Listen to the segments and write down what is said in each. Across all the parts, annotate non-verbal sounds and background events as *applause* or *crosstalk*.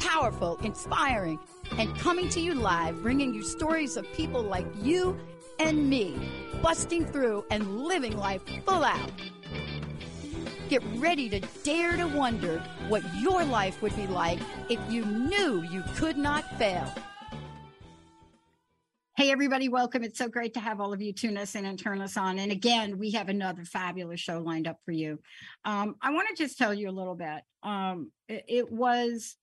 Powerful, inspiring, and coming to you live, bringing you stories of people like you and me, busting through and living life full out. Get ready to dare to wonder what your life would be like if you knew you could not fail. Hey, everybody, welcome. It's so great to have all of you tune us in and turn us on. And again, we have another fabulous show lined up for you. Um, I want to just tell you a little bit. Um, it, it was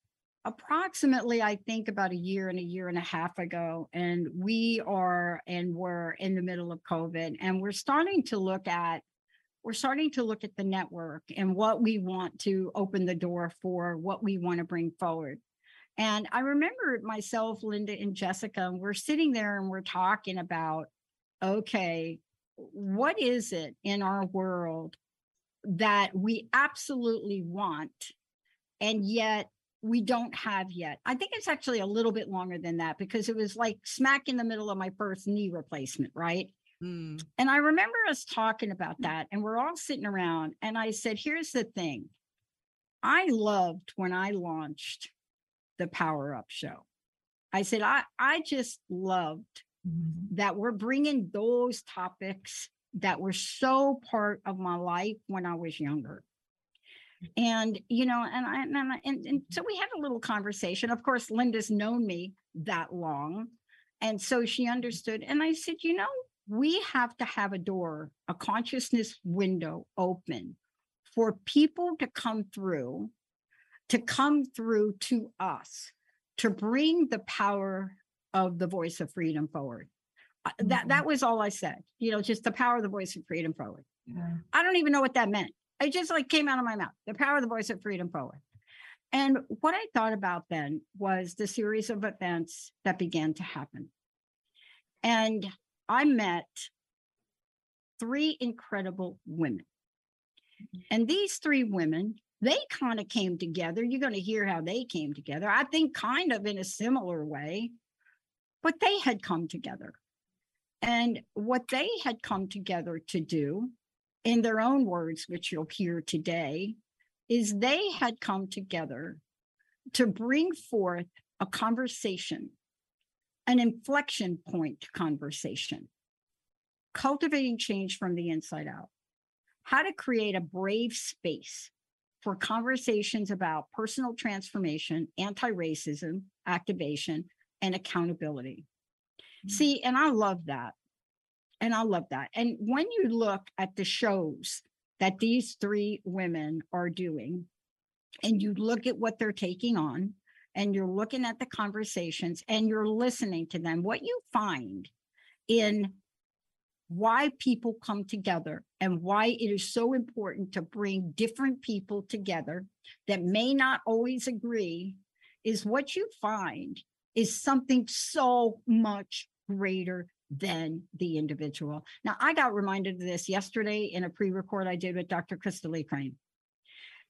approximately, I think, about a year and a year and a half ago. And we are and we're in the middle of COVID, and we're starting to look at we're starting to look at the network and what we want to open the door for, what we want to bring forward. And I remember myself, Linda, and Jessica, and we're sitting there and we're talking about, okay, what is it in our world that we absolutely want, and yet we don't have yet? I think it's actually a little bit longer than that because it was like smack in the middle of my first knee replacement, right? Mm. And I remember us talking about that, and we're all sitting around, and I said, here's the thing. I loved when I launched the Power Up Show. I said, I, I just loved mm-hmm. that we're bringing those topics that were so part of my life when I was younger. And, you know, and I, and, I, and, and so we had a little conversation. Of course, Linda's known me that long. And so she understood. And I said, you know, we have to have a door, a consciousness window open for people to come through to come through to us to bring the power of the voice of freedom forward. Mm-hmm. That that was all I said. You know, just the power of the voice of freedom forward. Yeah. I don't even know what that meant. It just like came out of my mouth. The power of the voice of freedom forward. And what I thought about then was the series of events that began to happen. And I met three incredible women. And these three women they kind of came together. You're going to hear how they came together. I think kind of in a similar way, but they had come together. And what they had come together to do, in their own words, which you'll hear today, is they had come together to bring forth a conversation, an inflection point conversation, cultivating change from the inside out, how to create a brave space for conversations about personal transformation, anti racism, activation, and accountability. Mm-hmm. See, and I love that. And I love that. And when you look at the shows that these three women are doing, and you look at what they're taking on, and you're looking at the conversations and you're listening to them, what you find in why people come together and why it is so important to bring different people together that may not always agree is what you find is something so much greater than the individual. Now, I got reminded of this yesterday in a pre record I did with Dr. Crystal Lee Crane.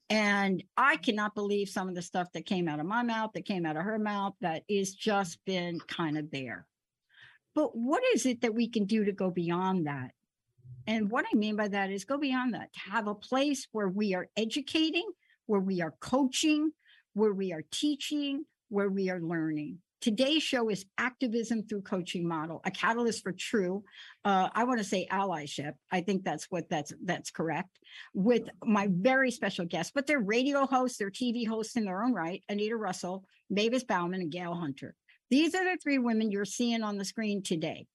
And I cannot believe some of the stuff that came out of my mouth, that came out of her mouth, that is just been kind of there. But what is it that we can do to go beyond that? And what I mean by that is go beyond that, to have a place where we are educating, where we are coaching, where we are teaching, where we are learning. Today's show is activism through coaching model, a catalyst for true. Uh, I want to say allyship. I think that's what that's that's correct. With my very special guests, but they're radio hosts, they're TV hosts in their own right. Anita Russell, Mavis Bauman, and Gail Hunter. These are the three women you're seeing on the screen today.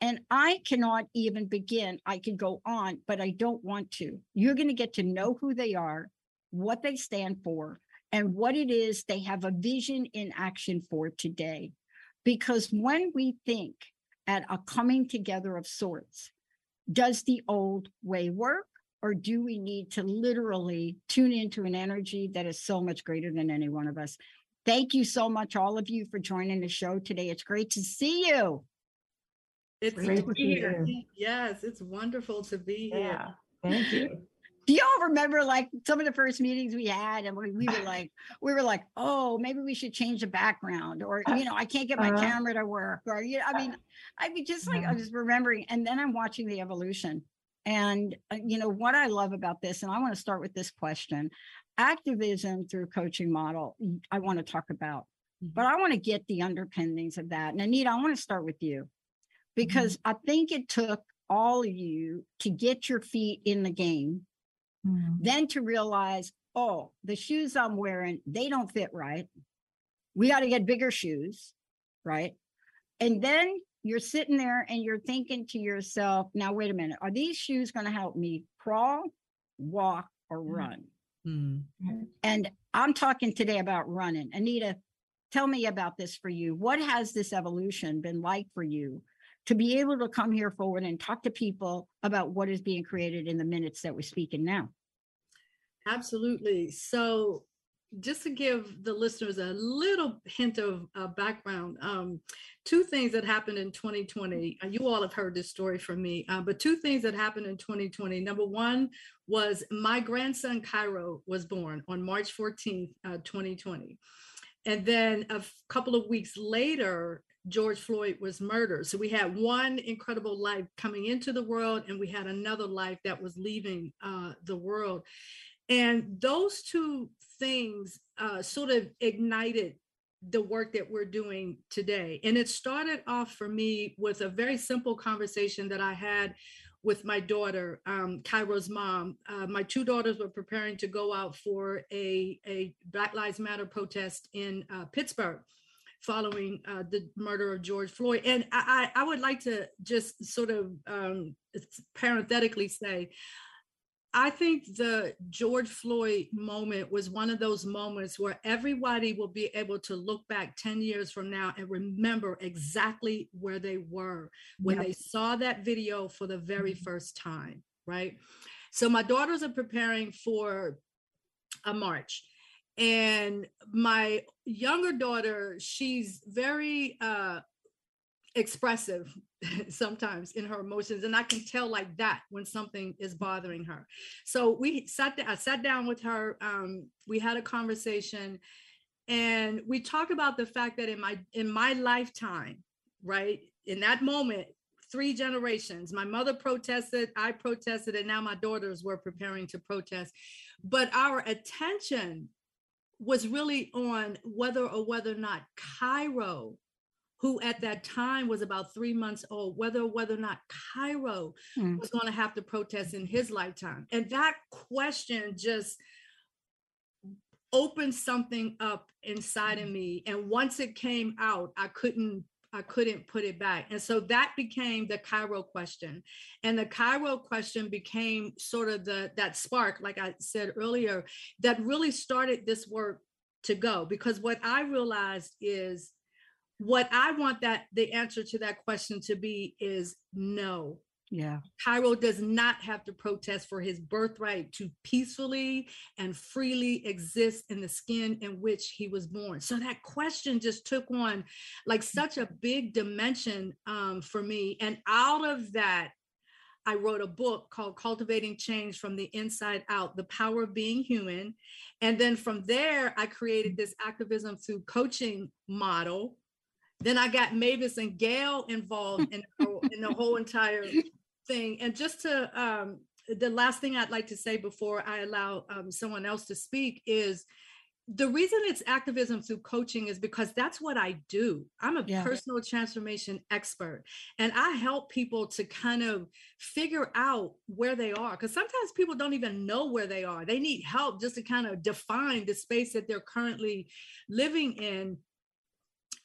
And I cannot even begin. I could go on, but I don't want to. You're going to get to know who they are, what they stand for, and what it is they have a vision in action for today. Because when we think at a coming together of sorts, does the old way work? Or do we need to literally tune into an energy that is so much greater than any one of us? Thank you so much, all of you, for joining the show today. It's great to see you. It's Great to be here. here. Yes, it's wonderful to be here. Yeah. Thank you. Do y'all remember like some of the first meetings we had and we, we were like, we were like, oh, maybe we should change the background or, you know, I can't get my Uh-huh. camera to work or, you know, I mean, I mean, just like I was remembering and then I'm watching the evolution. And, uh, you know, what I love about this, and I want to start with this question activism through coaching model, i want to talk about, but I want to get the underpinnings of that. And Anita, I want to start with you because I think it took all of you to get your feet in the game Mhm. then to realize, oh, the shoes I'm wearing, they don't fit right. We got to get bigger shoes, right? And then you're sitting there and you're thinking to yourself, now, wait a minute, are these shoes going to help me crawl, walk, or Mhm. run? Mm. And I'm talking today about running. Anita, tell me about this for you. What has this evolution been like for you to be able to come here forward and talk to people about what is being created in the minutes that we're speaking now? Absolutely. So, just to give the listeners a little hint of uh, background, um, two things that happened in 2020. uh, You all have heard this story from me, uh, but two things that happened in 2020. Number one was my grandson Cairo was born on March 14th, uh, 2020. And then a f- couple of weeks later, George Floyd was murdered. So we had one incredible life coming into the world, and we had another life that was leaving uh, the world. And those two things uh, sort of ignited the work that we're doing today. And it started off for me with a very simple conversation that I had with my daughter, um, Cairo's mom. Uh, my two daughters were preparing to go out for a, a Black Lives Matter protest in uh, Pittsburgh following uh, the murder of George Floyd. And I, I, would like to just sort of um, parenthetically say, I think the George Floyd moment was one of those moments where everybody will be able to look back 10 years from now and remember exactly where they were when Yep. they saw that video for the very Mhm. first time, right? So my daughters are preparing for a march. And my younger daughter, she's very uh expressive *laughs* sometimes in her emotions and i can tell like that when something is bothering her. So we sat down i sat down with her um, we had a conversation and we talk about the fact that in my in my lifetime right in that moment three generations my mother protested i protested and now my daughters were preparing to protest. But our attention was really on whether or whether or not cairo who at that time was about three months old, whether or whether or not Cairo Hmm. was going to have to protest in his lifetime. And that question just opened something up inside of me. And once it came out, I couldn't I couldn't put it back. And so that became the Cairo question. And the Cairo question became sort of the that spark, like I said earlier, that really started this work to go. Because what I realized is what I want that the answer to that question to be is no. Yeah. Cairo does not have to protest for his birthright to peacefully and freely exist in the skin in which he was born. So that question just took on like such a big dimension um, for me. And out of that, I wrote a book called Cultivating Change from the Inside Out The Power of Being Human. And then from there, I created this activism through coaching model. Then I got Mavis and Gail involved in, in the whole entire thing. And just to, um, the last thing I'd like to say before I allow um, someone else to speak is the reason it's activism through coaching is because that's what I do. I'm a Yeah. personal transformation expert and I help people to kind of figure out where they are because sometimes people don't even know where they are. They need help just to kind of define the space that they're currently living in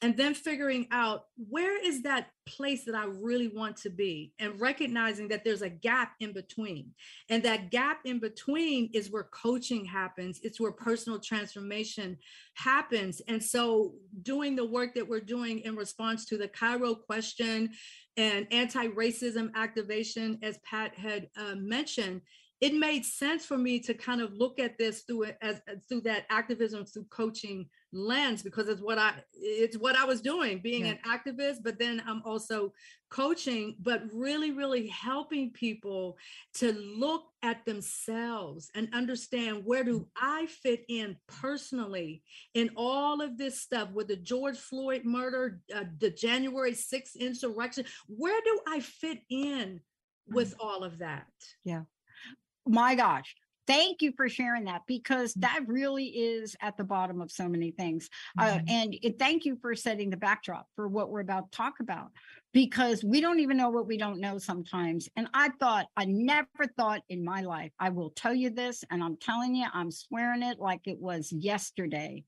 and then figuring out where is that place that I really want to be and recognizing that there's a gap in between. And that gap in between is where coaching happens, it's where personal transformation happens. And so, doing the work that we're doing in response to the Cairo question and anti racism activation, as Pat had uh, mentioned, it made sense for me to kind of look at this through as- through that activism through coaching lens because it's what I it's what I was doing being Yeah. an activist but then I'm also coaching but really really helping people to look at themselves and understand where do I fit in personally in all of this stuff with the George Floyd murder uh, the January 6th insurrection where do I fit in with all of that? Yeah. My gosh thank you for sharing that because Mm. that really is at the bottom of so many things uh, Mhm. and it, thank you for setting the backdrop for what we're about to talk about because we don't even know what we don't know sometimes and i thought i never thought in my life i will tell you this and i'm telling you i'm swearing it like it was yesterday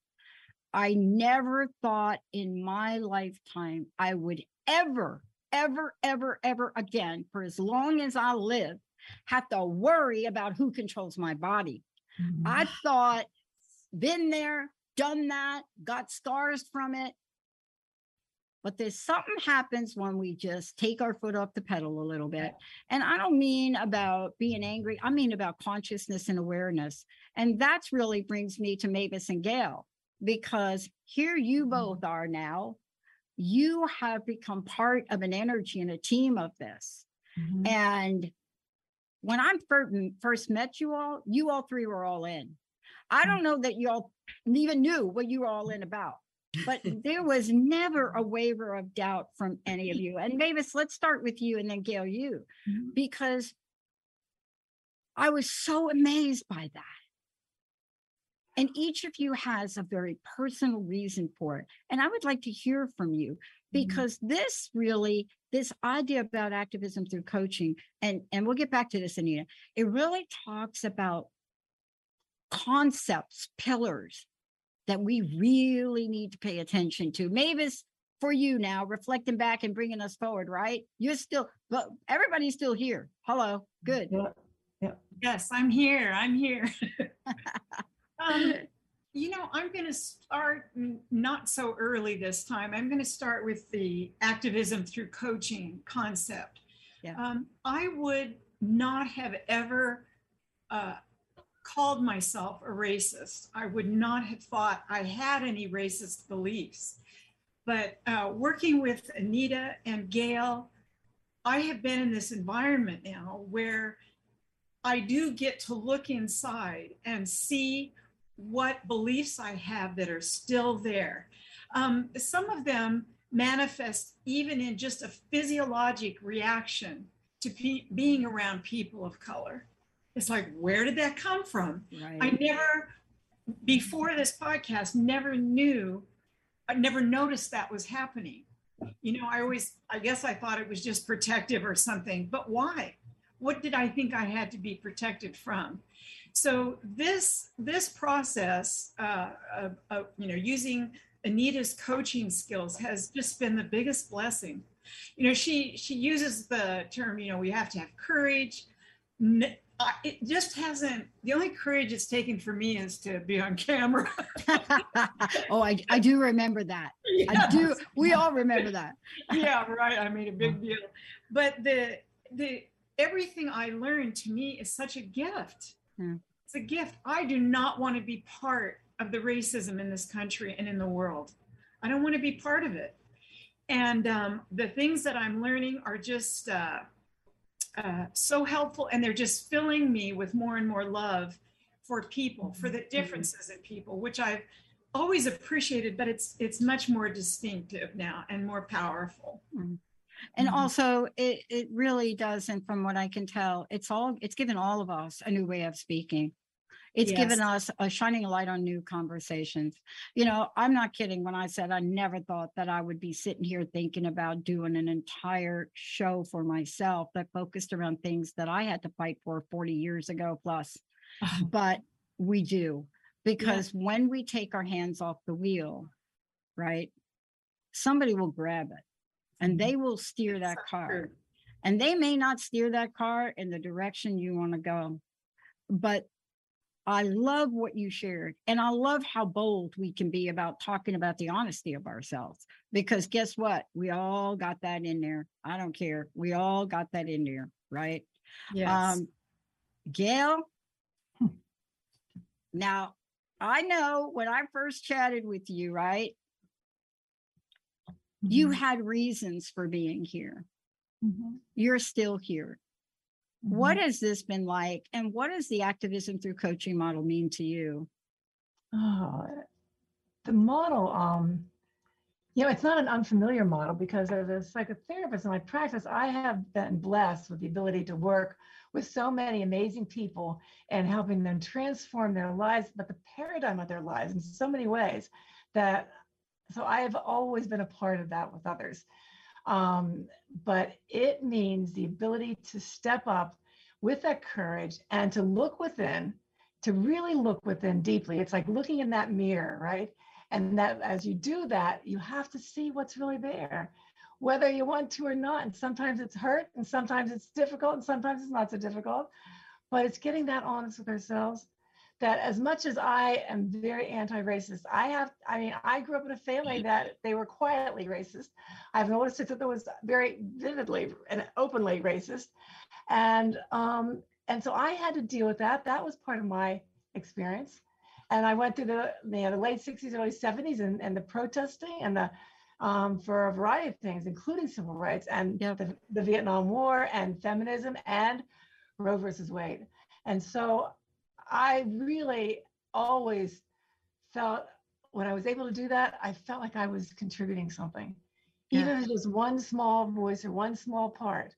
i never thought in my lifetime i would ever ever ever ever again for as long as i live have to worry about who controls my body. Mhm. I thought, been there, done that, got scars from it. But there's something happens when we just take our foot off the pedal a little bit. And I don't mean about being angry, I mean about consciousness and awareness. And that's really brings me to Mavis and Gail, because here you Mhm. both are now. You have become part of an energy and a team of this. Mhm. And when I fir- first met you all, you all three were all in. I don't know that you all even knew what you were all in about, but *laughs* there was never a waiver of doubt from any of you. And Mavis, let's start with you and then Gail, you, Mhm. because I was so amazed by that. And each of you has a very personal reason for it. And I would like to hear from you because this really this idea about activism through coaching and and we'll get back to this anita it really talks about concepts pillars that we really need to pay attention to mavis for you now reflecting back and bringing us forward right you're still but everybody's still here hello good Yeah. Yes, I'm here. I'm here. *laughs* *laughs* um, you know, I'm going to start n- not so early this time. I'm going to start with the activism through coaching concept. Yeah. Um, I would not have ever uh, called myself a racist. I would not have thought I had any racist beliefs. But uh, working with Anita and Gail, I have been in this environment now where I do get to look inside and see what beliefs I have that are still there. Um, some of them manifest even in just a physiologic reaction to pe- being around people of color. It's like, where did that come from? I never, before this podcast, never knew, I never noticed that was happening. You know, I always, I guess I thought it was just protective or something, but why? What did I think I had to be protected from? So this this process, uh, of, of, you know, using Anita's coaching skills has just been the biggest blessing. You know, she she uses the term, you know, we have to have courage. It just hasn't. The only courage it's taken for me is to be on camera. *laughs* oh I, I do remember that i do we all remember that yeah, right. I made a big deal. But the the everything I learned to me is such a gift. Yeah. It's a gift. I do not want to be part of the racism in this country and in the world. I don't want to be part of it. And um, the things that I'm learning are just uh, uh, so helpful, and they're just filling me with more and more love for people, for the differences in people, which I've always appreciated, but it's it's much more distinctive now and more powerful. And Mhm. also, it, it really does. And from what I can tell, it's all, it's given all of us a new way of speaking. It's given us a shining light on new conversations. You know, I'm not kidding when I said I never thought that I would be sitting here thinking about doing an entire show for myself that focused around things that I had to fight for 40 years ago plus. *laughs* But we do, because when we take our hands off the wheel, right, somebody will grab it and they will steer that car and they may not steer that car in the direction you want to go but i love what you shared and i love how bold we can be about talking about the honesty of ourselves because guess what we all got that in there i don't care we all got that in there right Yes. um Gail. Hmm. Now, I know when I first chatted with you, right? You Mhm, had reasons for being here. mhm, You're still here. What mhm. has this been like? And what does the activism through coaching model mean to you? Oh, the model, um, you know, it's not an unfamiliar model because as a psychotherapist in my practice, I have been blessed with the ability to work with so many amazing people and helping them transform their lives, but the paradigm of their lives in so many ways that, so I have always been a part of that with others. Um, but it means the ability to step up with that courage and to look within to really look within deeply. It's like looking in that mirror, right? And that as you do that, you have to see what's really there, whether you want to or not. And sometimes it's hurt, and sometimes it's difficult, and sometimes it's not so difficult. But it's getting that honest with ourselves that as much as I am very anti-racist, I have, I mean, I grew up in a family that they were quietly racist. I've noticed that there was very vividly and openly racist. And um, and so I had to deal with that. That was part of my experience. And I went through the, you know, the late 60s, early 70s and, and the protesting and the um, for a variety of things, including civil rights and Yep. the, the Vietnam War and feminism and Roe versus Wade. And so I really always felt when I was able to do that, I felt like I was contributing something, Yeah. even if it was one small voice or one small part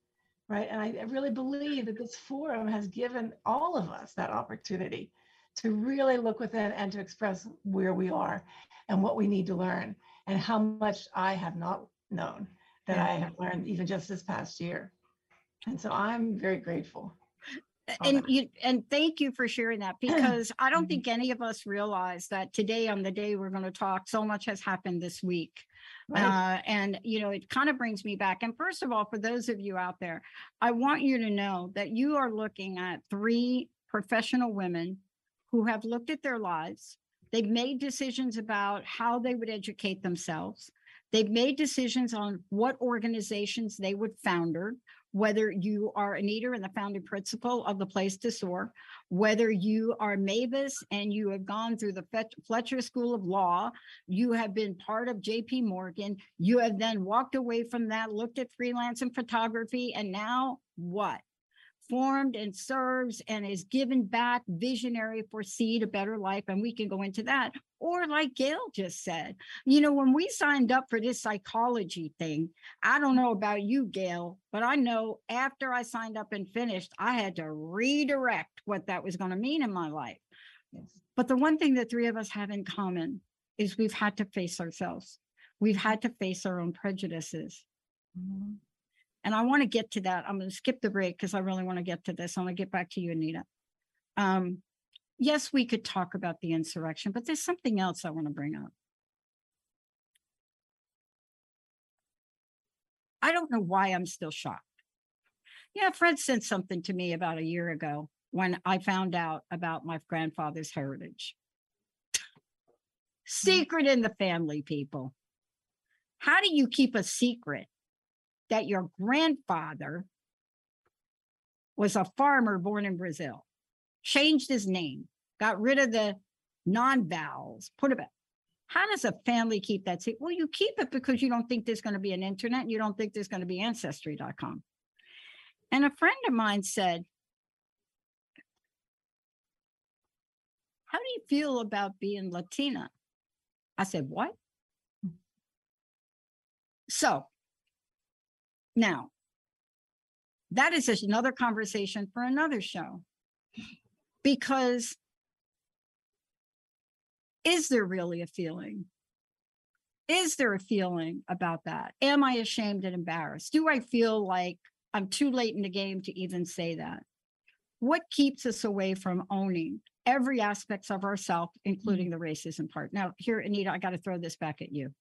right? And I I really believe that this forum has given all of us that opportunity to really look within and to express where we are and what we need to learn and how much I have not known that I have learned even just this past year. And so I'm very grateful. And you, and thank you for sharing that *clears throat* because I don't think any of us realize that today on the day we're going to talk, so much has happened this week. Right? Uh, and you know, it kind of brings me back. And first of all, for those of you out there, I want you to know that you are looking at three professional women who have looked at their lives. They've made decisions about how they would educate themselves. They've made decisions on what organizations they would founder, whether you are Anita and the founding principal of the Place to Soar, whether you are Mavis and you have gone through the Fletcher School of Law, you have been part of JP Morgan, you have then walked away from that, looked at freelance and photography, and now what? Formed and serves and is given back visionary foresee a better life. And we can go into that. Or like Gail just said, you know, when we signed up for this psychology thing, I don't know about you, Gail, but I know after I signed up and finished, I had to redirect what that was going to mean in my life. Yes. But the one thing that three of us have in common is we've had to face ourselves. We've had to face our own prejudices. Mhm. And I want to get to that. I'm going to skip the break because I really want to get to this. I want to get back to you, Anita. Um, yes, we could talk about the insurrection, but there's something else I want to bring up. I don't know why I'm still shocked. Yeah, Fred sent something to me about a year ago when I found out about my grandfather's heritage. Secret in the family, people. How do you keep a secret that your grandfather was a farmer born in Brazil, changed his name, got rid of the non vowels, put it back? How does a family keep that secret? Well, you keep it because you don't think there's going to be an internet and you don't think there's going to be ancestry.com. And a friend of mine said, How do you feel about being Latina? I said, What? So now that is just another conversation for another show. Because is there really a feeling? Is there a feeling about that? Am I ashamed and embarrassed? Do I feel like I'm too late in the game to even say that? What keeps us away from owning every aspects of ourselves, including mm-hmm. the racism part? Now, here, Anita, I got to throw this back at you.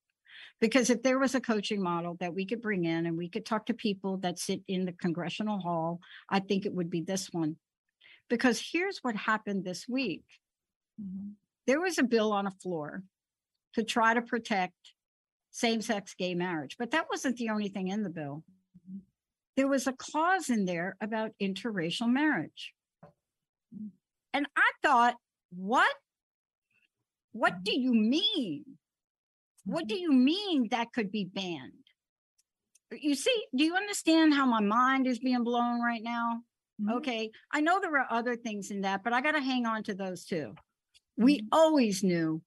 Because if there was a coaching model that we could bring in and we could talk to people that sit in the congressional hall, I think it would be this one. Because here's what happened this week Mhm. there was a bill on a floor to try to protect same sex gay marriage, but that wasn't the only thing in the bill. Mm-hmm. There was a clause in there about interracial marriage. Mm-hmm. And I thought, what? What mm-hmm. do you mean? What do mm-hmm. you mean that could be banned? Uh, you see, do you understand how my mind is being blown right now? Mhm. Okay, I know there are other things in that, but I got to hang on to those too. We mm-hmm. always knew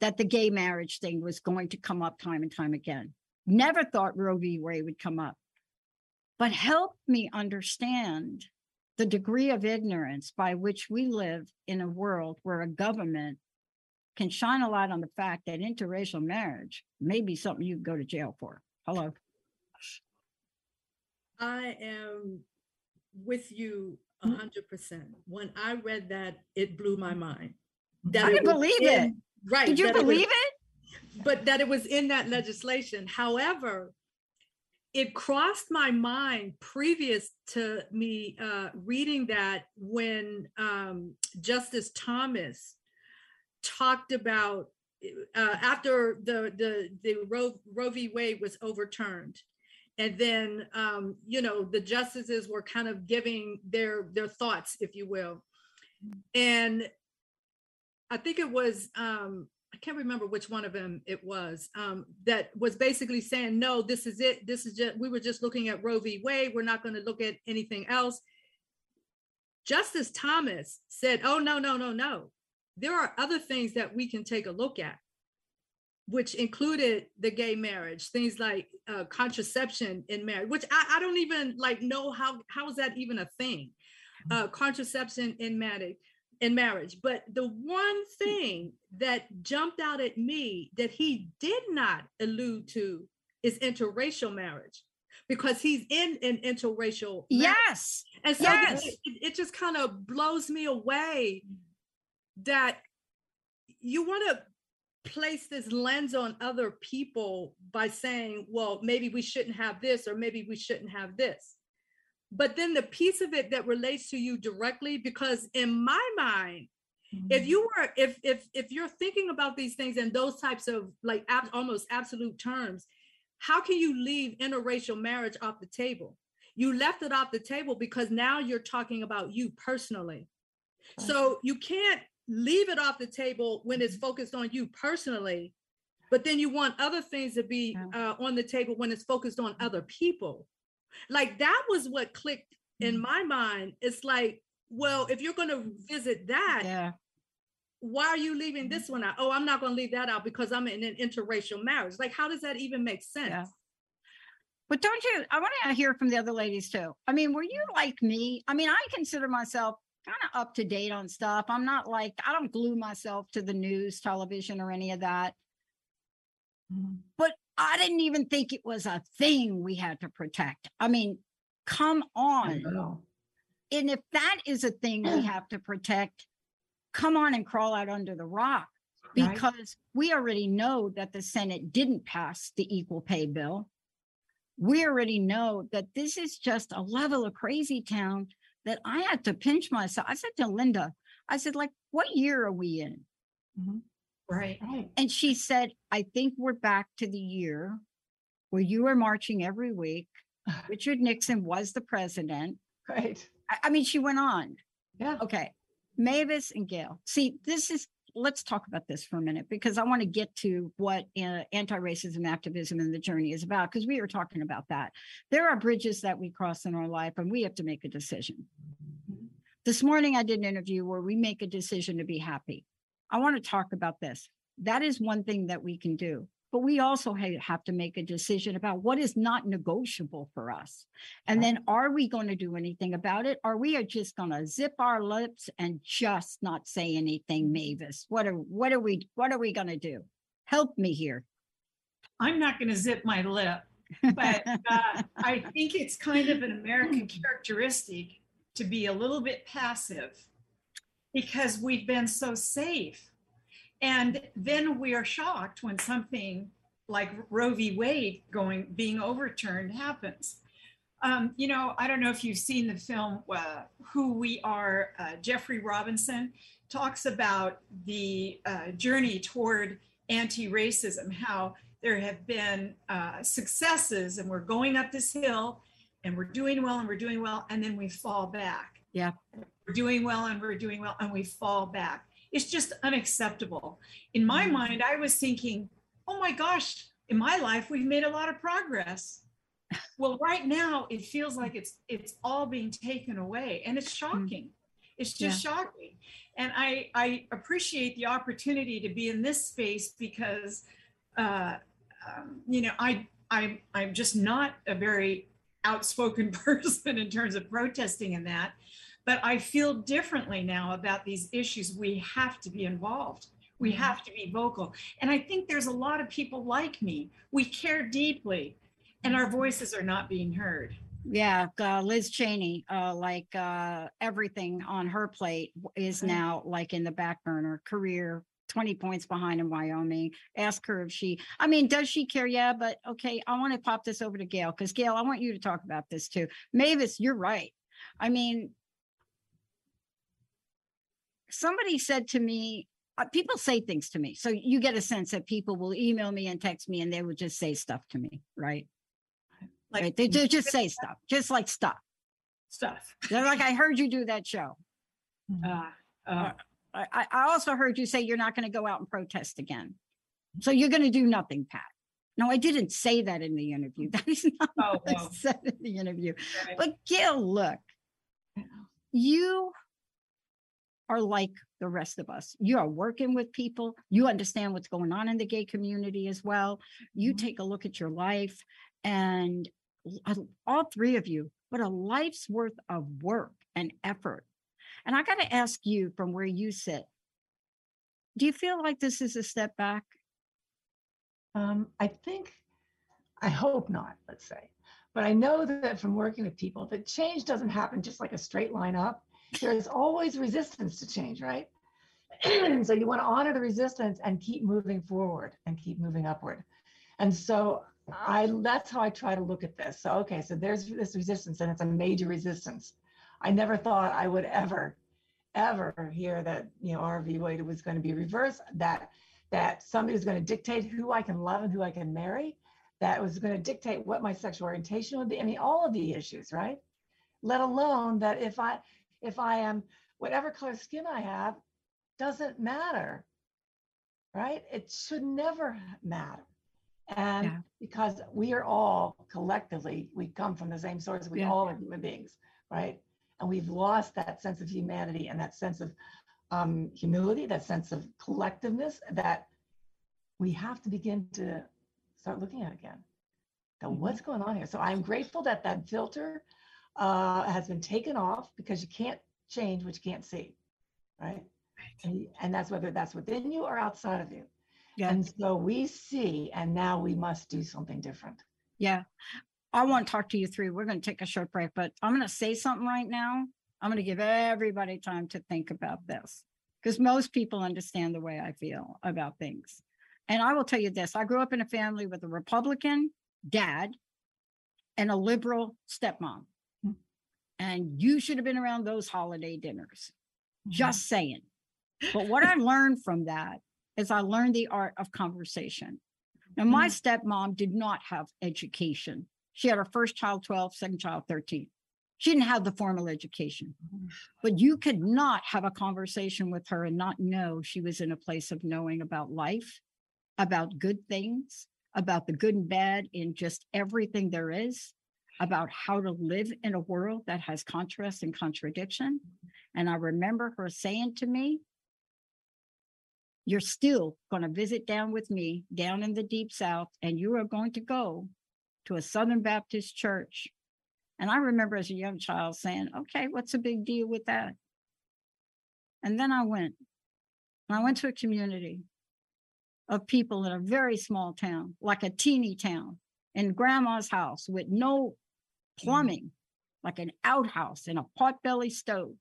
that the gay marriage thing was going to come up time and time again. Never thought Roe v. Wade would come up. But help me understand the degree of ignorance by which we live in a world where a government can shine a light on the fact that interracial marriage may be something you go to jail for. Hello. I am with you a Mm. hundred percent. When I read that, it blew my mind. Mhm. That I was believe it. Right. Did you that it was- believe it? but that it was in that legislation. However, it crossed my mind previous to me uh, reading that when um, Justice Thomas talked about uh, after the the the Roe, Roe v. Wade was overturned, and then um, you know the justices were kind of giving their their thoughts, if you will, and I think it was um, I can't remember which one of them it was um, that was basically saying, no, this is it. This is just, we were just looking at Roe v. Wade. We're not going to look at anything else. Justice Thomas said, oh, no, no, no, no. There are other things that we can take a look at, which included the gay marriage, things like uh, contraception in marriage, which I, I don't even like know how, how is that even a thing? Uh, contraception in marriage in marriage. But the one thing that jumped out at me that he did not allude to is interracial marriage because he's in an interracial marriage. Yes. And so yes. it, it just kind of blows me away that you want to place this lens on other people by saying, well, maybe we shouldn't have this or maybe we shouldn't have this. But then the piece of it that relates to you directly because in my mind if mm-hmm. you were if if if you're thinking about these things in those types of like ab- almost absolute terms how can you leave interracial marriage off the table? You left it off the table because now you're talking about you personally. So you can't leave it off the table when it's focused on you personally but then you want other things to be uh, on the table when it's focused on other people like that was what clicked in my mind it's like well if you're going to visit that Yeah. why are you leaving this one out oh i'm not going to leave that out because i'm in an interracial marriage like how does that even make sense Yeah. But don't you? I want to hear from the other ladies too. I mean, were you like me? I mean, I consider myself kind of up to date on stuff. I'm not like, I don't glue myself to the news, television, or any of that. But I didn't even think it was a thing we had to protect. I mean, come on. And if that is a thing we have to protect, come on and crawl out under the rock Right. because we already know that the Senate didn't pass the equal pay bill. We already know that this is just a level of crazy town that I had to pinch myself. I said to Linda, I said, like, what year are we in? Mm-hmm. Right. Right. And she said, I think we're back to the year where you were marching every week. *sighs* Richard Nixon was the president. Right. I, I mean, she went on. Yeah. Okay. Mavis and Gail. See, this is, let's talk about this for a minute because I want to get to what uh, anti racism activism and the journey is about because we are talking about that. There are bridges that we cross in our life and we have to make a decision. This morning, I did an interview where we make a decision to be happy. I want to talk about this. That is one thing that we can do. But we also have to make a decision about what is not negotiable for us. And then are we going to do anything about it? Or we are just going to zip our lips and just not say anything, Mavis? What are what are we what are we going to do? Help me here. I'm not going to zip my lip, but *laughs* uh, I think it's kind of an American *clears throat* characteristic to be a little bit passive because we've been so safe. And then we are shocked when something like Roe v. Wade going being overturned happens. Um, you know, I don't know if you've seen the film uh, Who We Are. Uh, Jeffrey Robinson talks about the uh, journey toward anti-racism, how there have been uh, successes and we're going up this hill and we're doing well and we're doing well and then we fall back Yeah. We're doing well and we're doing well and we fall back. It's just unacceptable. In my Mhm. mind, I was thinking, oh my gosh, in my life, we've made a lot of progress. Well, right now, it feels like it's it's all being taken away and it's shocking. It's just shocking. And I, I appreciate the opportunity to be in this space because, uh, um, you know, I, I, I'm just not a very outspoken *laughs* person in terms of protesting and that, but I feel differently now about these issues. We have to be involved. We have to be vocal. And I think there's a lot of people like me. We care deeply and our voices are not being heard. Yeah, uh, Liz Cheney, uh, like uh, everything on her plate is now like in the back burner. Career 20 points behind in Wyoming. Ask her if she, I mean, does she care? Yeah, but okay, I want to pop this over to Gail because Gail, I want you to talk about this too. Mavis, you're right. I mean, somebody said to me, uh, people say things to me. So you get a sense that people will email me and text me and they will just say stuff to me, right? Like right. They do just say stuff, just like stuff. stuff. They're like, I heard you do that show. Uh, uh, I, I- I also heard you say you're not going to go out and protest again. So you're going to do nothing, Pat. No, I didn't say that in the interview. *laughs* That is not Oh, what I oh. said in the interview. right. But Gil, look, you are like the rest of us. You are working with people. You understand what's going on in the gay community as well. You Mhm. take a look at your life and uh, all three of you, what a life's worth of work and effort. And I got to ask you from where you sit, do you feel like this is a step back? Um, I think, I hope not, let's say. But I know that from working with people, that change doesn't happen just like a straight line up. There's always resistance to change, right? *clears throat* so you want to honor the resistance and keep moving forward and keep moving upward. And so I that's how I try to look at this. So okay, so there's this resistance and it's a major resistance. I never thought I would ever, ever hear that you know Roe v. Wade was going to be reversed. That that somebody was going to dictate who I can love and who I can marry. That was going to dictate what my sexual orientation would be. I mean, all of the issues, right? Let alone that if I if I am whatever color skin I have, doesn't matter, right? It should never matter. And Yeah. because we are all collectively, we come from the same source, we Yeah. all are human beings, right? And we've lost that sense of humanity and that sense of um, humility, that sense of collectiveness that we have to begin to start looking at again. Now, what's going on here? So I'm grateful that that filter uh, has been taken off because you can't change what you can't see, right? And, and that's whether that's within you or outside of you. Yeah. And so we see, and now we must do something different. Yeah. I want to talk to you through. We're going to take a short break, but I'm going to say something right now. I'm going to give everybody time to think about this because most people understand the way I feel about things. And I will tell you this I grew up in a family with a Republican dad and a liberal stepmom. And you should have been around those holiday dinners. Mm-hmm. Just saying. But what I learned from that is I learned the art of conversation. Now, my stepmom did not have education. She had her first child 12, second child 13. She didn't have the formal education, but you could not have a conversation with her and not know she was in a place of knowing about life, about good things, about the good and bad in just everything there is, about how to live in a world that has contrast and contradiction. And I remember her saying to me, You're still going to visit down with me down in the deep south, and you are going to go to a Southern Baptist church. And I remember as a young child saying, Okay, what's the big deal with that? And then I went. And I went to a community of people in a very small town, like a teeny town, in grandma's house with no Mm-hmm. plumbing, like an outhouse and a potbelly stove.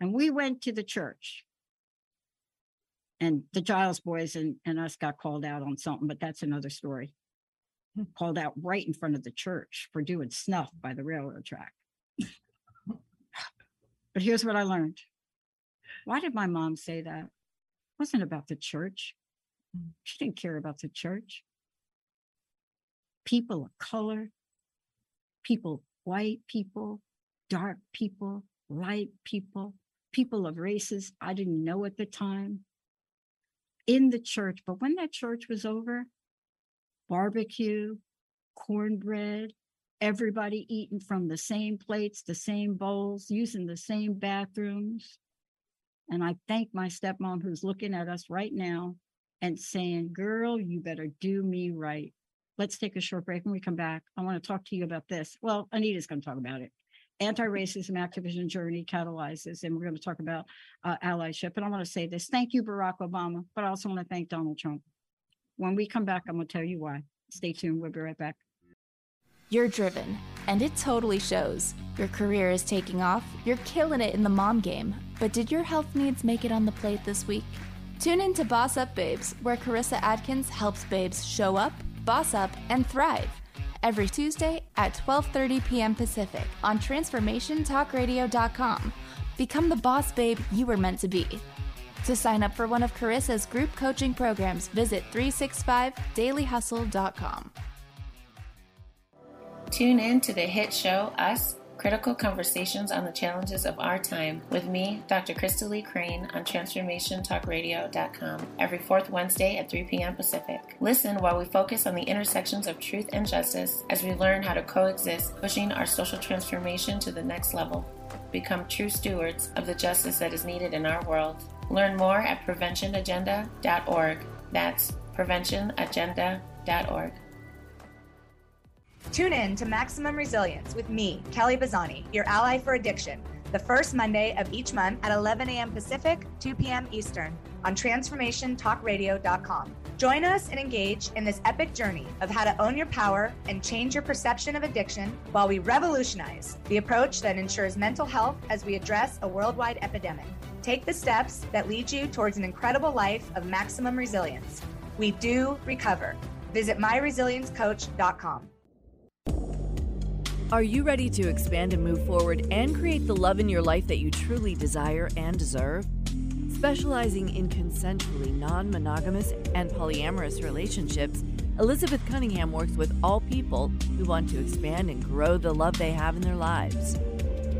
And we went to the church. And the Giles boys and, and us got called out on something, but that's another story. Hmm. Called out right in front of the church for doing snuff by the railroad track. *laughs* But here's what I learned. Why did my mom say that? It wasn't about the church. Hmm. She didn't care about the church. People of color, people, white people, dark people, light people, people of races I didn't know at the time in the church. But when that church was over, barbecue, cornbread, everybody eating from the same plates, the same bowls, using the same bathrooms. And I thank my stepmom who's looking at us right now and saying, Girl, you better do me right. Let's take a short break. When we come back, I want to talk to you about this. Well, Anita's going to talk about it. Anti racism activism journey catalyzes, and we're going to talk about uh, allyship. And I want to say this thank you, Barack Obama, but I also want to thank Donald Trump. When we come back, I'm going to tell you why. Stay tuned. We'll be right back. You're driven, and it totally shows. Your career is taking off, you're killing it in the mom game. But did your health needs make it on the plate this week? Tune in to Boss Up Babes, where Carissa Adkins helps babes show up, boss up, and thrive. Every Tuesday at 12:30 p.m. Pacific on transformationtalkradio.com. Become the boss babe you were meant to be. To sign up for one of Carissa's group coaching programs, visit 365dailyhustle.com. Tune in to the hit show Us Critical Conversations on the Challenges of Our Time with me, Dr. Krista Lee Crane, on TransformationTalkRadio.com every fourth Wednesday at 3 p.m. Pacific. Listen while we focus on the intersections of truth and justice as we learn how to coexist, pushing our social transformation to the next level. Become true stewards of the justice that is needed in our world. Learn more at preventionagenda.org. That's preventionagenda.org. Tune in to Maximum Resilience with me, Kelly Bazzani, your ally for addiction, the first Monday of each month at 11 a.m. Pacific, 2 p.m. Eastern on TransformationTalkRadio.com. Join us and engage in this epic journey of how to own your power and change your perception of addiction while we revolutionize the approach that ensures mental health as we address a worldwide epidemic. Take the steps that lead you towards an incredible life of maximum resilience. We do recover. Visit myresiliencecoach.com. Are you ready to expand and move forward and create the love in your life that you truly desire and deserve? Specializing in consensually non monogamous and polyamorous relationships, Elizabeth Cunningham works with all people who want to expand and grow the love they have in their lives.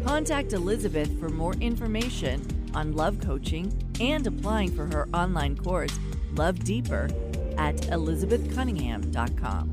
Contact Elizabeth for more information on love coaching and applying for her online course, Love Deeper, at elizabethcunningham.com.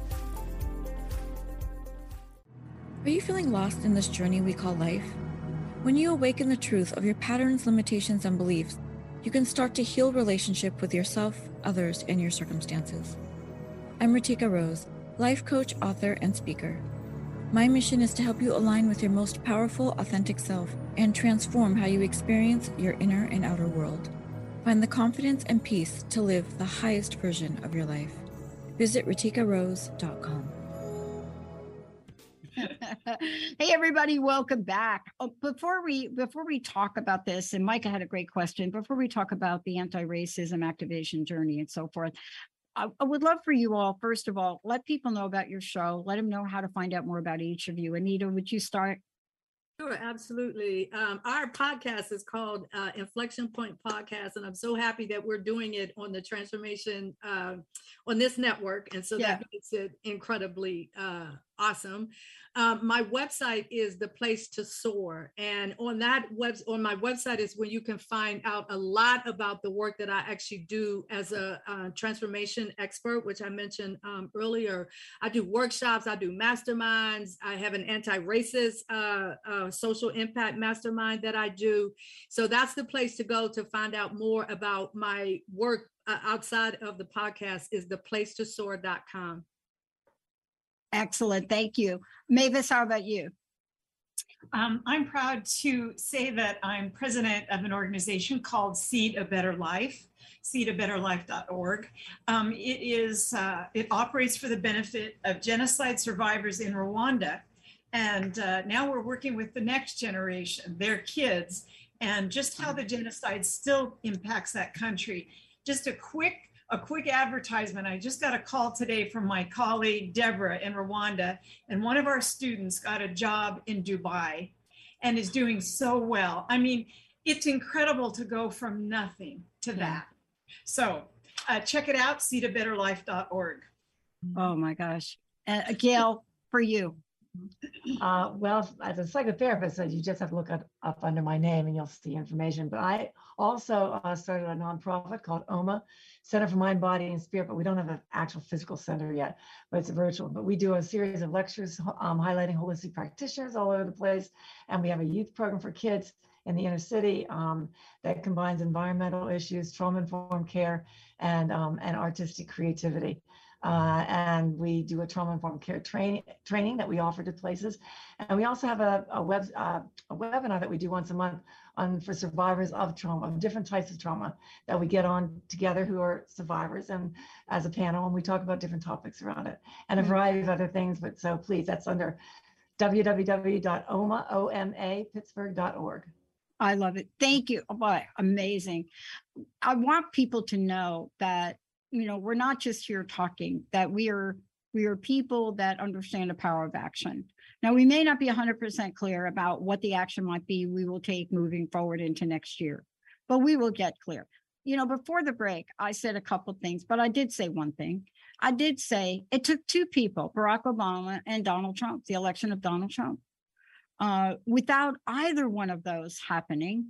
Are you feeling lost in this journey we call life? When you awaken the truth of your patterns, limitations, and beliefs, you can start to heal relationship with yourself, others, and your circumstances. I'm Ratika Rose, life coach, author, and speaker. My mission is to help you align with your most powerful, authentic self and transform how you experience your inner and outer world. Find the confidence and peace to live the highest version of your life. Visit ratikarose.com. *laughs* hey everybody welcome back oh, before we before we talk about this and micah had a great question before we talk about the anti-racism activation journey and so forth I, I would love for you all first of all let people know about your show let them know how to find out more about each of you anita would you start Sure, absolutely. Um, our podcast is called uh, Inflection Point Podcast, and I'm so happy that we're doing it on the transformation uh, on this network, and so Yeah. that makes it incredibly uh, awesome. Um, my website is the place to soar, and on that web on my website is where you can find out a lot about the work that I actually do as a uh, transformation expert, which I mentioned um, earlier. I do workshops, I do masterminds, I have an anti-racist uh, uh, social impact mastermind that I do. So that's the place to go to find out more about my work uh, outside of the podcast is theplacetosoar.com. excellent thank you mavis how about you Um, I'm proud to say that I'm president of an organization called Seed a Better Life, seedabetterlife.org. Um, it is uh, it operates for the benefit of genocide survivors in Rwanda And uh, now we're working with the next generation, their kids, and just how the genocide still impacts that country. Just a quick a quick advertisement. I just got a call today from my colleague Deborah in Rwanda, and one of our students got a job in Dubai and is doing so well. I mean, it's incredible to go from nothing to that. So uh, check it out, seedabetterlife.org. Oh my gosh. Uh, Gail, for you. Uh, well, as a psychotherapist, uh, you just have to look up, up under my name and you'll see information. But I also uh, started a nonprofit called OMA, Center for Mind, Body, and Spirit. But we don't have an actual physical center yet, but it's virtual. But we do a series of lectures um, highlighting holistic practitioners all over the place. And we have a youth program for kids in the inner city um, that combines environmental issues, trauma-informed care, and um, and artistic creativity. Uh, and we do a trauma-informed care training training that we offer to places, and we also have a, a web uh, a webinar that we do once a month on for survivors of trauma, of different types of trauma that we get on together who are survivors and as a panel, and we talk about different topics around it and a variety of other things. But so please, that's under www.oma.pittsburgh.org. I love it. Thank you. Oh, boy, amazing. I want people to know that, you know, we're not just here talking, that we are we are people that understand the power of action. Now, we may not be 100% clear about what the action might be we will take moving forward into next year, but we will get clear. You know, before the break, I said a couple things, but I did say one thing. I did say it took two people, Barack Obama and Donald Trump, the election of Donald Trump. Uh, without either one of those happening,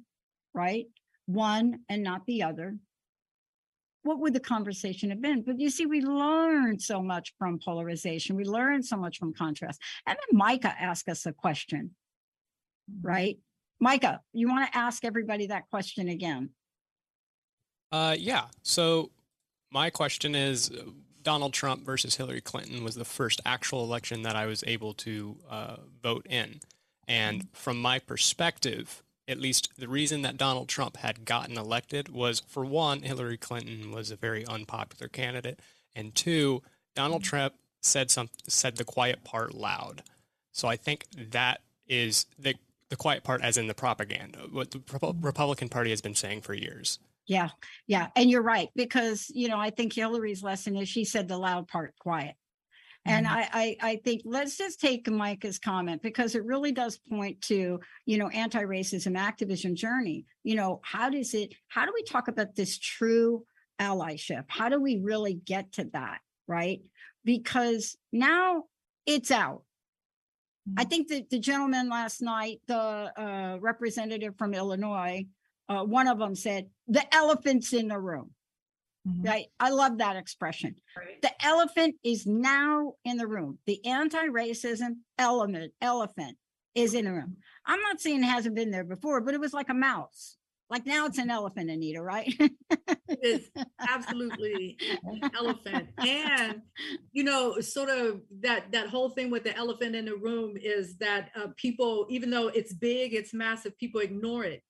right? One and not the other, what would the conversation have been? But you see, we learned so much from polarization. We learned so much from contrast. And then Micah asked us a question, right? Micah, you want to ask everybody that question again? Uh, yeah. So my question is uh, Donald Trump versus Hillary Clinton was the first actual election that I was able to uh, vote in. And from my perspective, at least the reason that Donald Trump had gotten elected was for one, Hillary Clinton was a very unpopular candidate, and two, Donald Trump said some said the quiet part loud. So I think that is the the quiet part, as in the propaganda, what the Republican Party has been saying for years. Yeah, yeah, and you're right because you know I think Hillary's lesson is she said the loud part quiet. And Mm-hmm. I, I, I think let's just take Micah's comment because it really does point to, you know, anti-racism activism journey. You know, how does it, how do we talk about this true allyship? How do we really get to that? Right. Because now it's out. I think that the gentleman last night, the uh, representative from Illinois, uh, one of them said, the elephant's in the room. Right. I love that expression. The elephant is now in the room. The anti-racism element, elephant is in the room. I'm not saying it hasn't been there before, but it was like a mouse. Like now it's an elephant, Anita, right? It's *laughs* absolutely an elephant. And *laughs* you know, sort of that that whole thing with the elephant in the room is that uh, people, even though it's big, it's massive, people ignore it.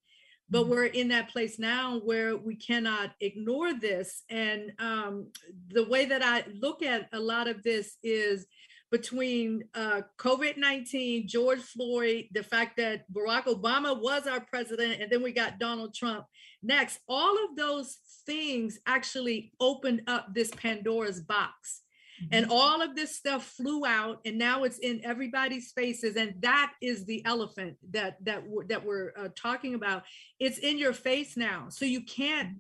But we're in that place now where we cannot ignore this. And um, the way that I look at a lot of this is between uh, COVID 19, George Floyd, the fact that Barack Obama was our president, and then we got Donald Trump next. All of those things actually opened up this Pandora's box. And all of this stuff flew out, and now it's in everybody's faces, and that is the elephant that that that we're uh, talking about. It's in your face now, so you can't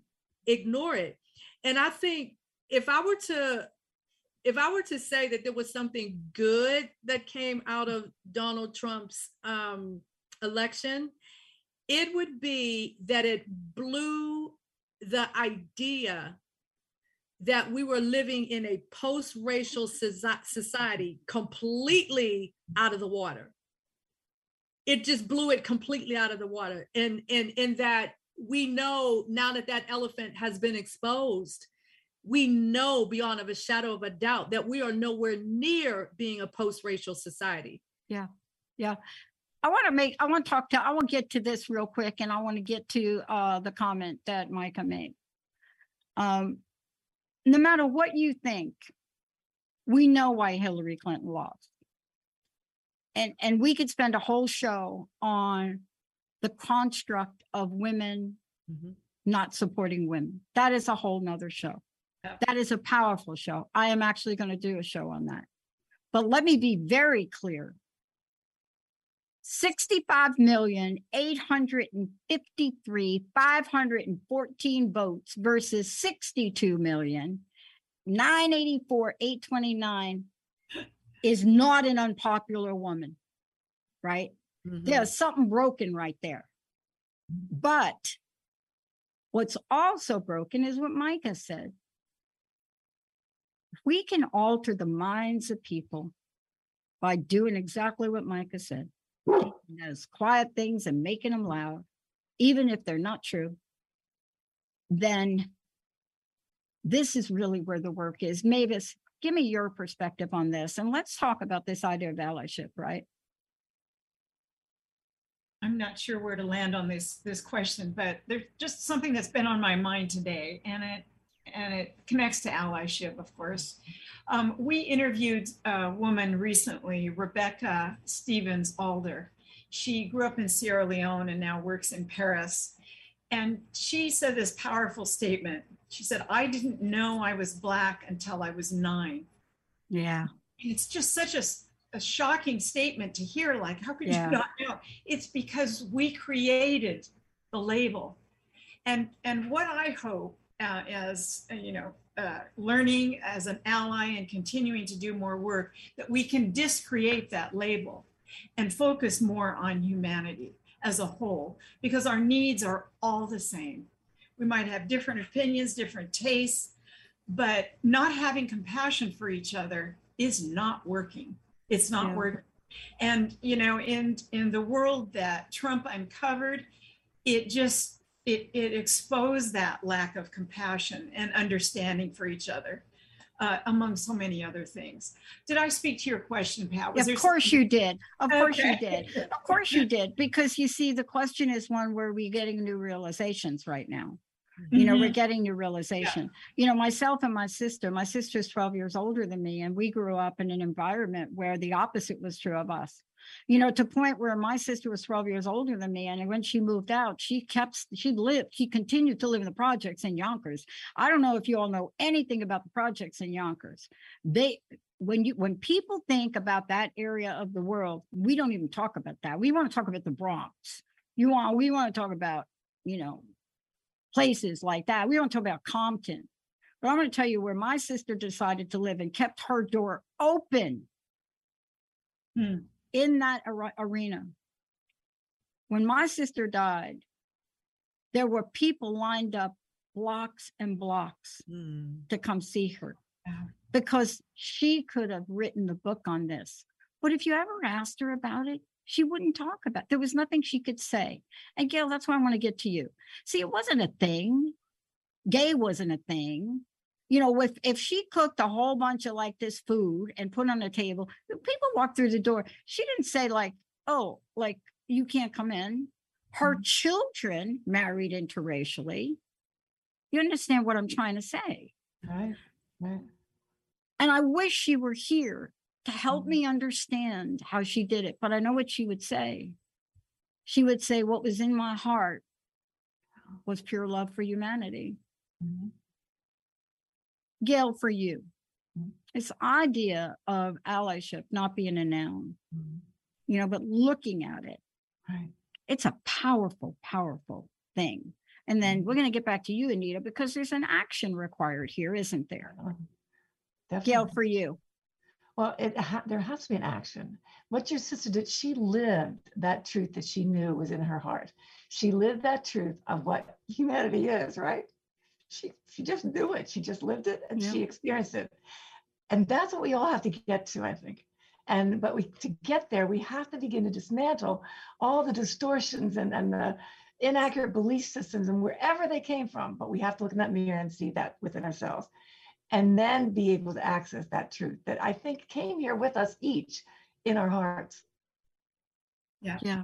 ignore it. And I think if I were to if I were to say that there was something good that came out of Donald Trump's um, election, it would be that it blew the idea that we were living in a post-racial society completely out of the water. It just blew it completely out of the water, and and and that we know now that that elephant has been exposed we know beyond of a shadow of a doubt that we are nowhere near being a post-racial society. Yeah. Yeah. I want to make, I want to talk to, I want to get to this real quick and I want to get to uh, the comment that Micah made. Um, no matter what you think, we know why Hillary Clinton lost. and and we could spend a whole show on the construct of women Mhm. not supporting women. That is a whole nother show. Yeah. That is a powerful show. I am actually going to do a show on that. But let me be very clear. 65 million 853 514 votes versus 62 million 984 829 is not an unpopular woman, right? Mhm. There's something broken right there. But what's also broken is what Micah said. We can alter the minds of people by doing exactly what Micah said, those quiet things and making them loud, even if they're not true, then this is really where the work is. Mavis, give me your perspective on this, and let's talk about this idea of allyship, right? I'm not sure where to land on this this question, but there's just something that's been on my mind today, and it and it connects to allyship, of course. Um, we interviewed a woman recently, Rebecca Stevens Alder. She grew up in Sierra Leone and now works in Paris. And she said this powerful statement. She said, I didn't know I was Black until I was nine. Yeah. And it's just such a, a shocking statement to hear. Like, how could Yeah. you not know? It's because we created the label. And and what I hope uh, as uh, you know, uh, learning as an ally and continuing to do more work, that we can discreate that label and focus more on humanity as a whole, because our needs are all the same. We might have different opinions, different tastes, but not having compassion for each other is not working. It's not Yeah. working. And you know, in in the world that Trump uncovered, it just it it exposed that lack of compassion and understanding for each other, uh, among so many other things. Did I speak to your question, Pat? Was of course something- you did. Of course you did. Of course you did. Because you see, the question is one where we're getting new realizations right now. You know, we're Mhm. getting new realization. You know, myself and my sister, my sister's 12 years older than me, and we grew up in an environment where the opposite was true of us. You know, to point where my sister was 12 years older than me, and when she moved out, she kept, she lived, she continued to live in the projects in Yonkers. I don't know if you all know anything about the projects in Yonkers. They, when you, when people think about that area of the world, we don't even talk about that. We want to talk about the Bronx. You want, we want to talk about, you know, places like that. We don't talk about Compton. But I'm going to tell you where my sister decided to live and kept her door open Hmm. In that ar- arena. When my sister died, there were people lined up blocks and blocks hmm. to come see her because she could have written the book on this. But if you ever asked her about it, she wouldn't talk about. It. There was nothing she could say. And Gail, that's why I want to get to you. See, it wasn't a thing. Gay wasn't a thing. You know, if if she cooked a whole bunch of like this food and put on the table, people walked through the door. She didn't say like, "Oh, like you can't come in." Her children married interracially. You understand what I'm trying to say? Right, right. And I wish she were here to help me understand how she did it. But I know what she would say. She would say, What was in my heart was pure love for humanity. Mhm. Gail, for you, Mhm. this idea of allyship not being a noun, Mhm. you know, but looking at it, Right. it's a powerful, powerful thing. And then we're going to get back to you, Anita, because there's an action required here, isn't there? Um, Gail, for you. Well, it ha- there has to be an action. What your sister did, she lived that truth that she knew was in her heart. She lived that truth of what humanity is, right? She she just knew it. She just lived it and she experienced it. And that's what we all have to get to, I think. And but we to get there, we have to begin to dismantle all the distortions and, and the inaccurate belief systems and wherever they came from. But we have to look in that mirror and see that within ourselves and then be able to access that truth that I think came here with us each in our hearts. Yeah. Yeah,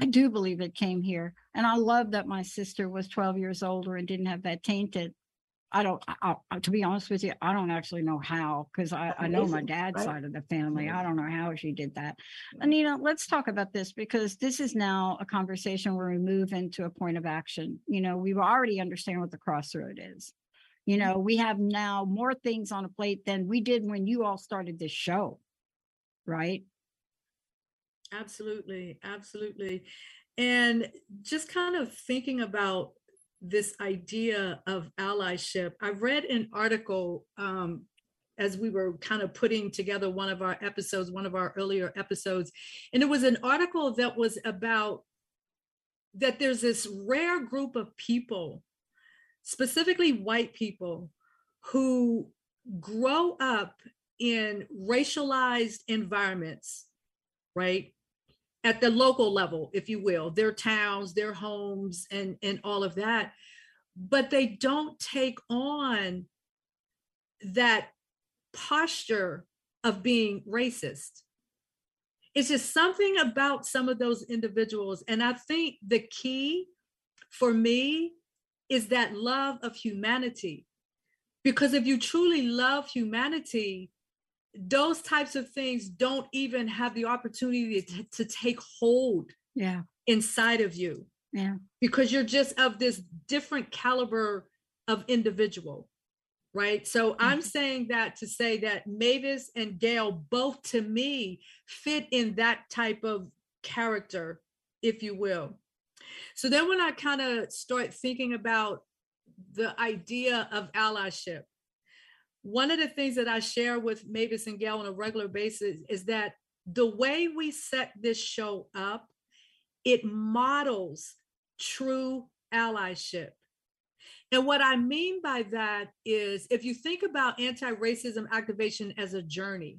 I do believe it came here. And I love that my sister was 12 years older and didn't have that tainted. I don't, I, I, to be honest with you, I don't actually know how, because I, I know my dad's right? side of the family. I don't know how she did that. Anita, let's talk about this because this is now a conversation where we move into a point of action. You know, we already understand what the crossroad is. You know, we have now more things on a plate than we did when you all started this show, right? Absolutely, absolutely. And just kind of thinking about this idea of allyship, I read an article um, as we were kind of putting together one of our episodes, one of our earlier episodes, and it was an article that was about that there's this rare group of people, specifically white people, who grow up in racialized environments, right? At the local level, if you will, their towns, their homes, and, and all of that. But they don't take on that posture of being racist. It's just something about some of those individuals. And I think the key for me is that love of humanity. Because if you truly love humanity, those types of things don't even have the opportunity to, to take hold Yeah, inside of you. Yeah. because you're just of this different caliber of individual right? So mm-hmm. i'm saying that to say that mavis and gail both to me fit in that type of character if you will. So then when i kind of start thinking about the idea of allyship one of the things that i share with mavis and gail on a regular basis is that the way we set this show up it models true allyship. And what I mean by that is if you think about anti racism activation as a journey,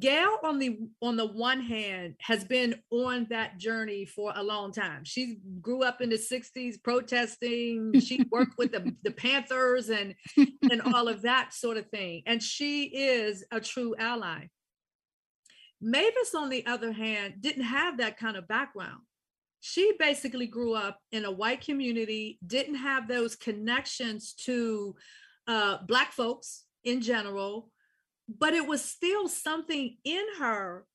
Gail on the on the one hand has been on that journey for a long time. She grew up in the 60s protesting. She worked with the, the Panthers and and *laughs* all of that sort of thing. And she is a true ally. Mavis, on the other hand, didn't have that kind of background. She basically grew up in a white community, didn't have those connections to uh, Black folks in general, but it was still something in her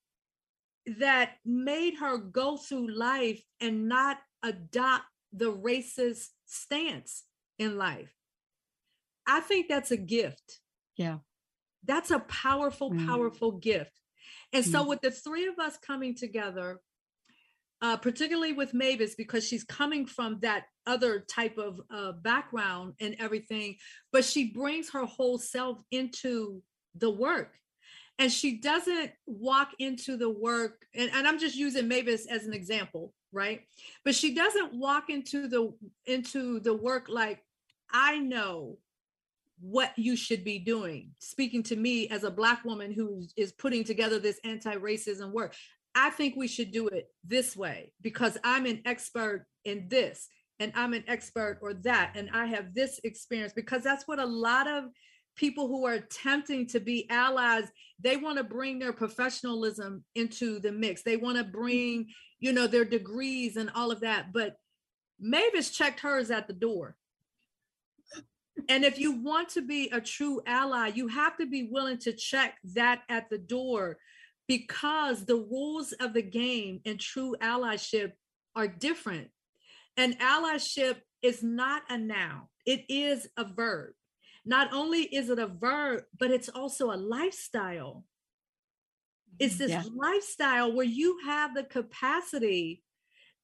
that made her go through life and not adopt the racist stance in life. I think that's a gift. Yeah. That's a powerful, Mm. powerful gift. And so, Mm. with the three of us coming together, uh, particularly with Mavis, because she's coming from that other type of uh, background and everything, but she brings her whole self into the work. And she doesn't walk into the work, and, and I'm just using Mavis as an example, right? But she doesn't walk into the into the work like I know what you should be doing. Speaking to me as a Black woman who is putting together this anti racism work, I think we should do it this way because I'm an expert in this and I'm an expert or that, and I have this experience because that's what a lot of people who are attempting to be allies they want to bring their professionalism into the mix they want to bring you know their degrees and all of that but mavis checked hers at the door and if you want to be a true ally, you have to be willing to check that at the door because the rules of the game and true allyship are different. And allyship is not a noun, it is a verb. Not only is it a verb, but it's also a lifestyle. It's this Yeah. lifestyle where you have the capacity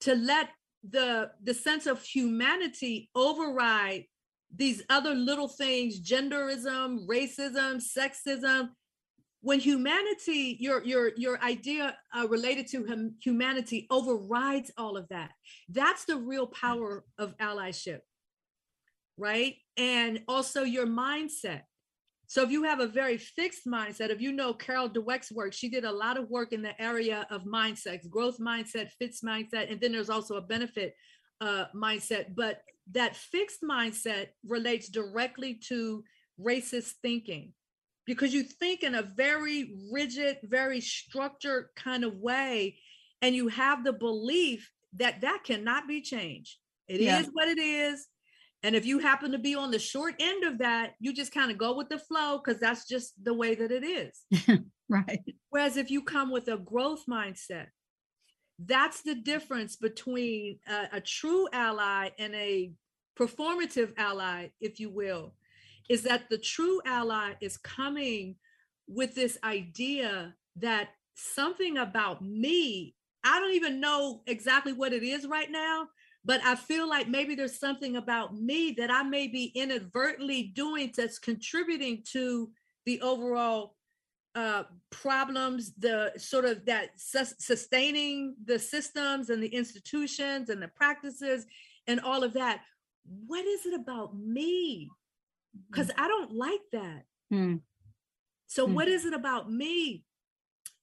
to let the the sense of humanity override these other little things genderism racism sexism when humanity your your your idea uh, related to hum- humanity overrides all of that that's the real power of allyship right and also your mindset so if you have a very fixed mindset if you know carol dweck's work she did a lot of work in the area of mindsets growth mindset fixed mindset and then there's also a benefit uh, mindset but that fixed mindset relates directly to racist thinking because you think in a very rigid, very structured kind of way, and you have the belief that that cannot be changed. It is Yeah. what it is. And if you happen to be on the short end of that, you just kind of go with the flow because that's just the way that it is. *laughs* right. Whereas if you come with a growth mindset, that's the difference between a, a true ally and a performative ally, if you will, is that the true ally is coming with this idea that something about me, I don't even know exactly what it is right now, but I feel like maybe there's something about me that I may be inadvertently doing that's contributing to the overall uh, problems, the sort of that sus- sustaining the systems and the institutions and the practices and all of that. What is it about me? Because I don't like that. Mm. So, Mm. what is it about me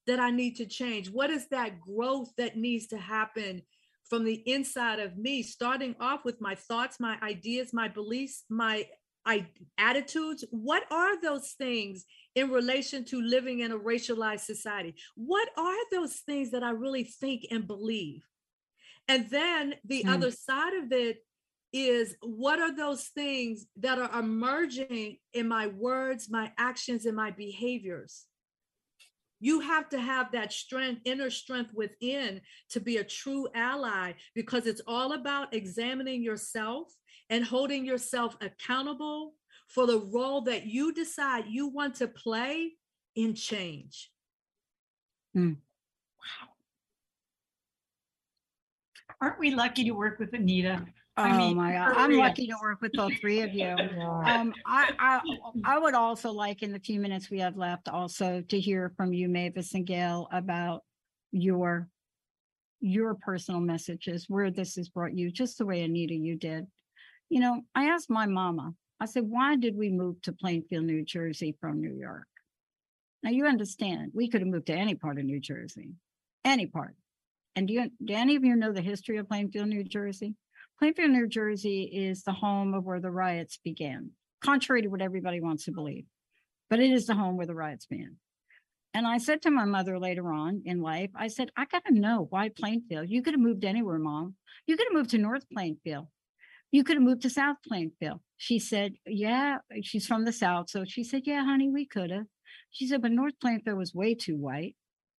that I need to change? What is that growth that needs to happen from the inside of me, starting off with my thoughts, my ideas, my beliefs, my I, attitudes? What are those things in relation to living in a racialized society? What are those things that I really think and believe? And then the Mm. other side of it is what are those things that are emerging in my words, my actions, and my behaviors? You have to have that strength, inner strength within to be a true ally because it's all about examining yourself and holding yourself accountable for the role that you decide you want to play in change. Hmm. Wow. Aren't we lucky to work with Anita? Oh mean, my God. for I'm real. lucky to work with all three of you. *laughs* Um, I, I, I would also like in the few minutes we have left also to hear from you, Mavis and Gail, about your, your personal messages, where this has brought you, just the way Anita, you did. You know, I asked my mama, I said, why did we move to Plainfield, New Jersey from New York? Now you understand, we could have moved to any part of New Jersey, any part. And do you, do any of you know the history of Plainfield, New Jersey? Plainfield, New Jersey is the home of where the riots began, contrary to what everybody wants to believe. But it is the home where the riots began. And I said to my mother later on in life, I said, I got to know why Plainfield. You could have moved anywhere, mom. You could have moved to North Plainfield. You could have moved to South Plainfield. She said, Yeah, she's from the South. So she said, Yeah, honey, we could have. She said, But North Plainfield was way too white.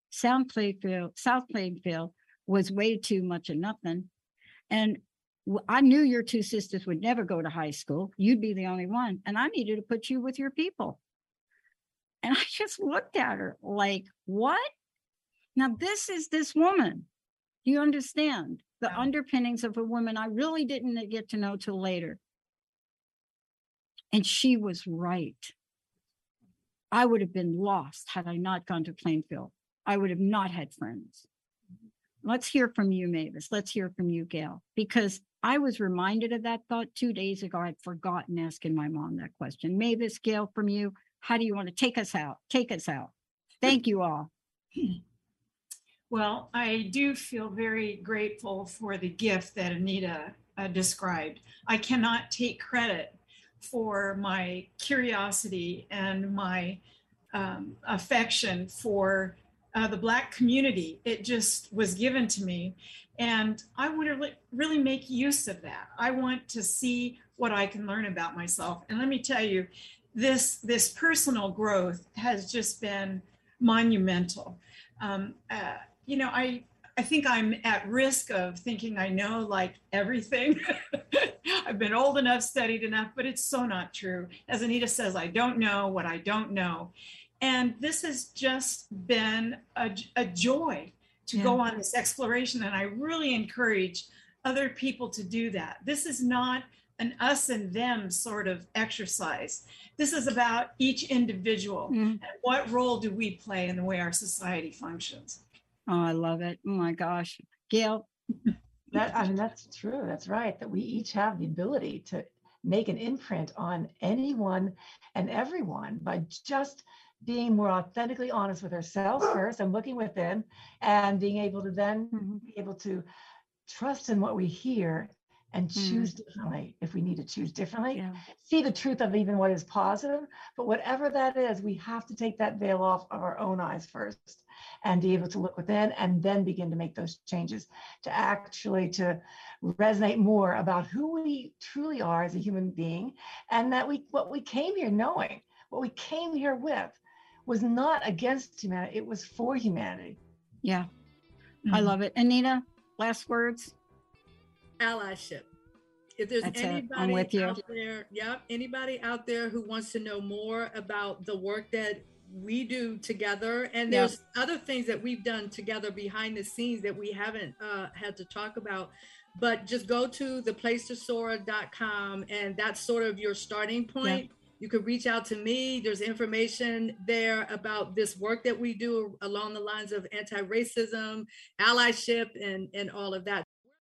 South Plainfield, South Plainfield was way too much of nothing. And I knew your two sisters would never go to high school. You'd be the only one. And I needed to put you with your people. And I just looked at her like, what? Now, this is this woman. Do you understand the underpinnings of a woman I really didn't uh, get to know till later? And she was right. I would have been lost had I not gone to Plainfield. I would have not had friends. Mm-hmm. Let's hear from you, Mavis. Let's hear from you, Gail, because I was reminded of that thought two days ago. I'd forgotten asking my mom that question. Mavis, Gail, from you, how do you want to take us out? Take us out. Thank you all. *clears throat* Well, I do feel very grateful for the gift that Anita uh, described. I cannot take credit for my curiosity and my um, affection for uh, the Black community. It just was given to me. And I want to really, make use of that. I want to see what I can learn about myself. And let me tell you, this, this personal growth has just been monumental. Um, uh, you know, I I think I'm at risk of thinking I know like everything. *laughs* I've been old enough, studied enough, but it's so not true. As Anita says, I don't know what I don't know. And this has just been a, a joy to go on this exploration. And I really encourage other people to do that. This is not an us and them sort of exercise. This is about each individual. Mm-hmm. And what role do we play in the way our society functions? Oh, I love it. Oh my gosh. Gail. *laughs* That I mean, that's true. That's right. That we each have the ability to make an imprint on anyone and everyone by just being more authentically honest with ourselves first and looking within and being able to then mm-hmm. be able to trust in what we hear and mm. choose differently if we need to choose differently. See the truth of even what is positive but whatever that is we have to take that veil off of our own eyes first and be able to look within and then begin to make those changes to actually to resonate more about who we truly are as a human being and that we what we came here knowing what we came here with was not against humanity it was for humanity yeah i Mhm. love it anita last words allyship. If there's That's it. I'm anybody with you. out there, yep, anybody out there who wants to know more about the work that we do together, and Yeah. there's other things that we've done together behind the scenes that we haven't uh, had to talk about. But just go to theplacetosoar.com, and that's sort of your starting point. You could reach out to me. There's information there about this work that we do along the lines of anti-racism, allyship, and and all of that.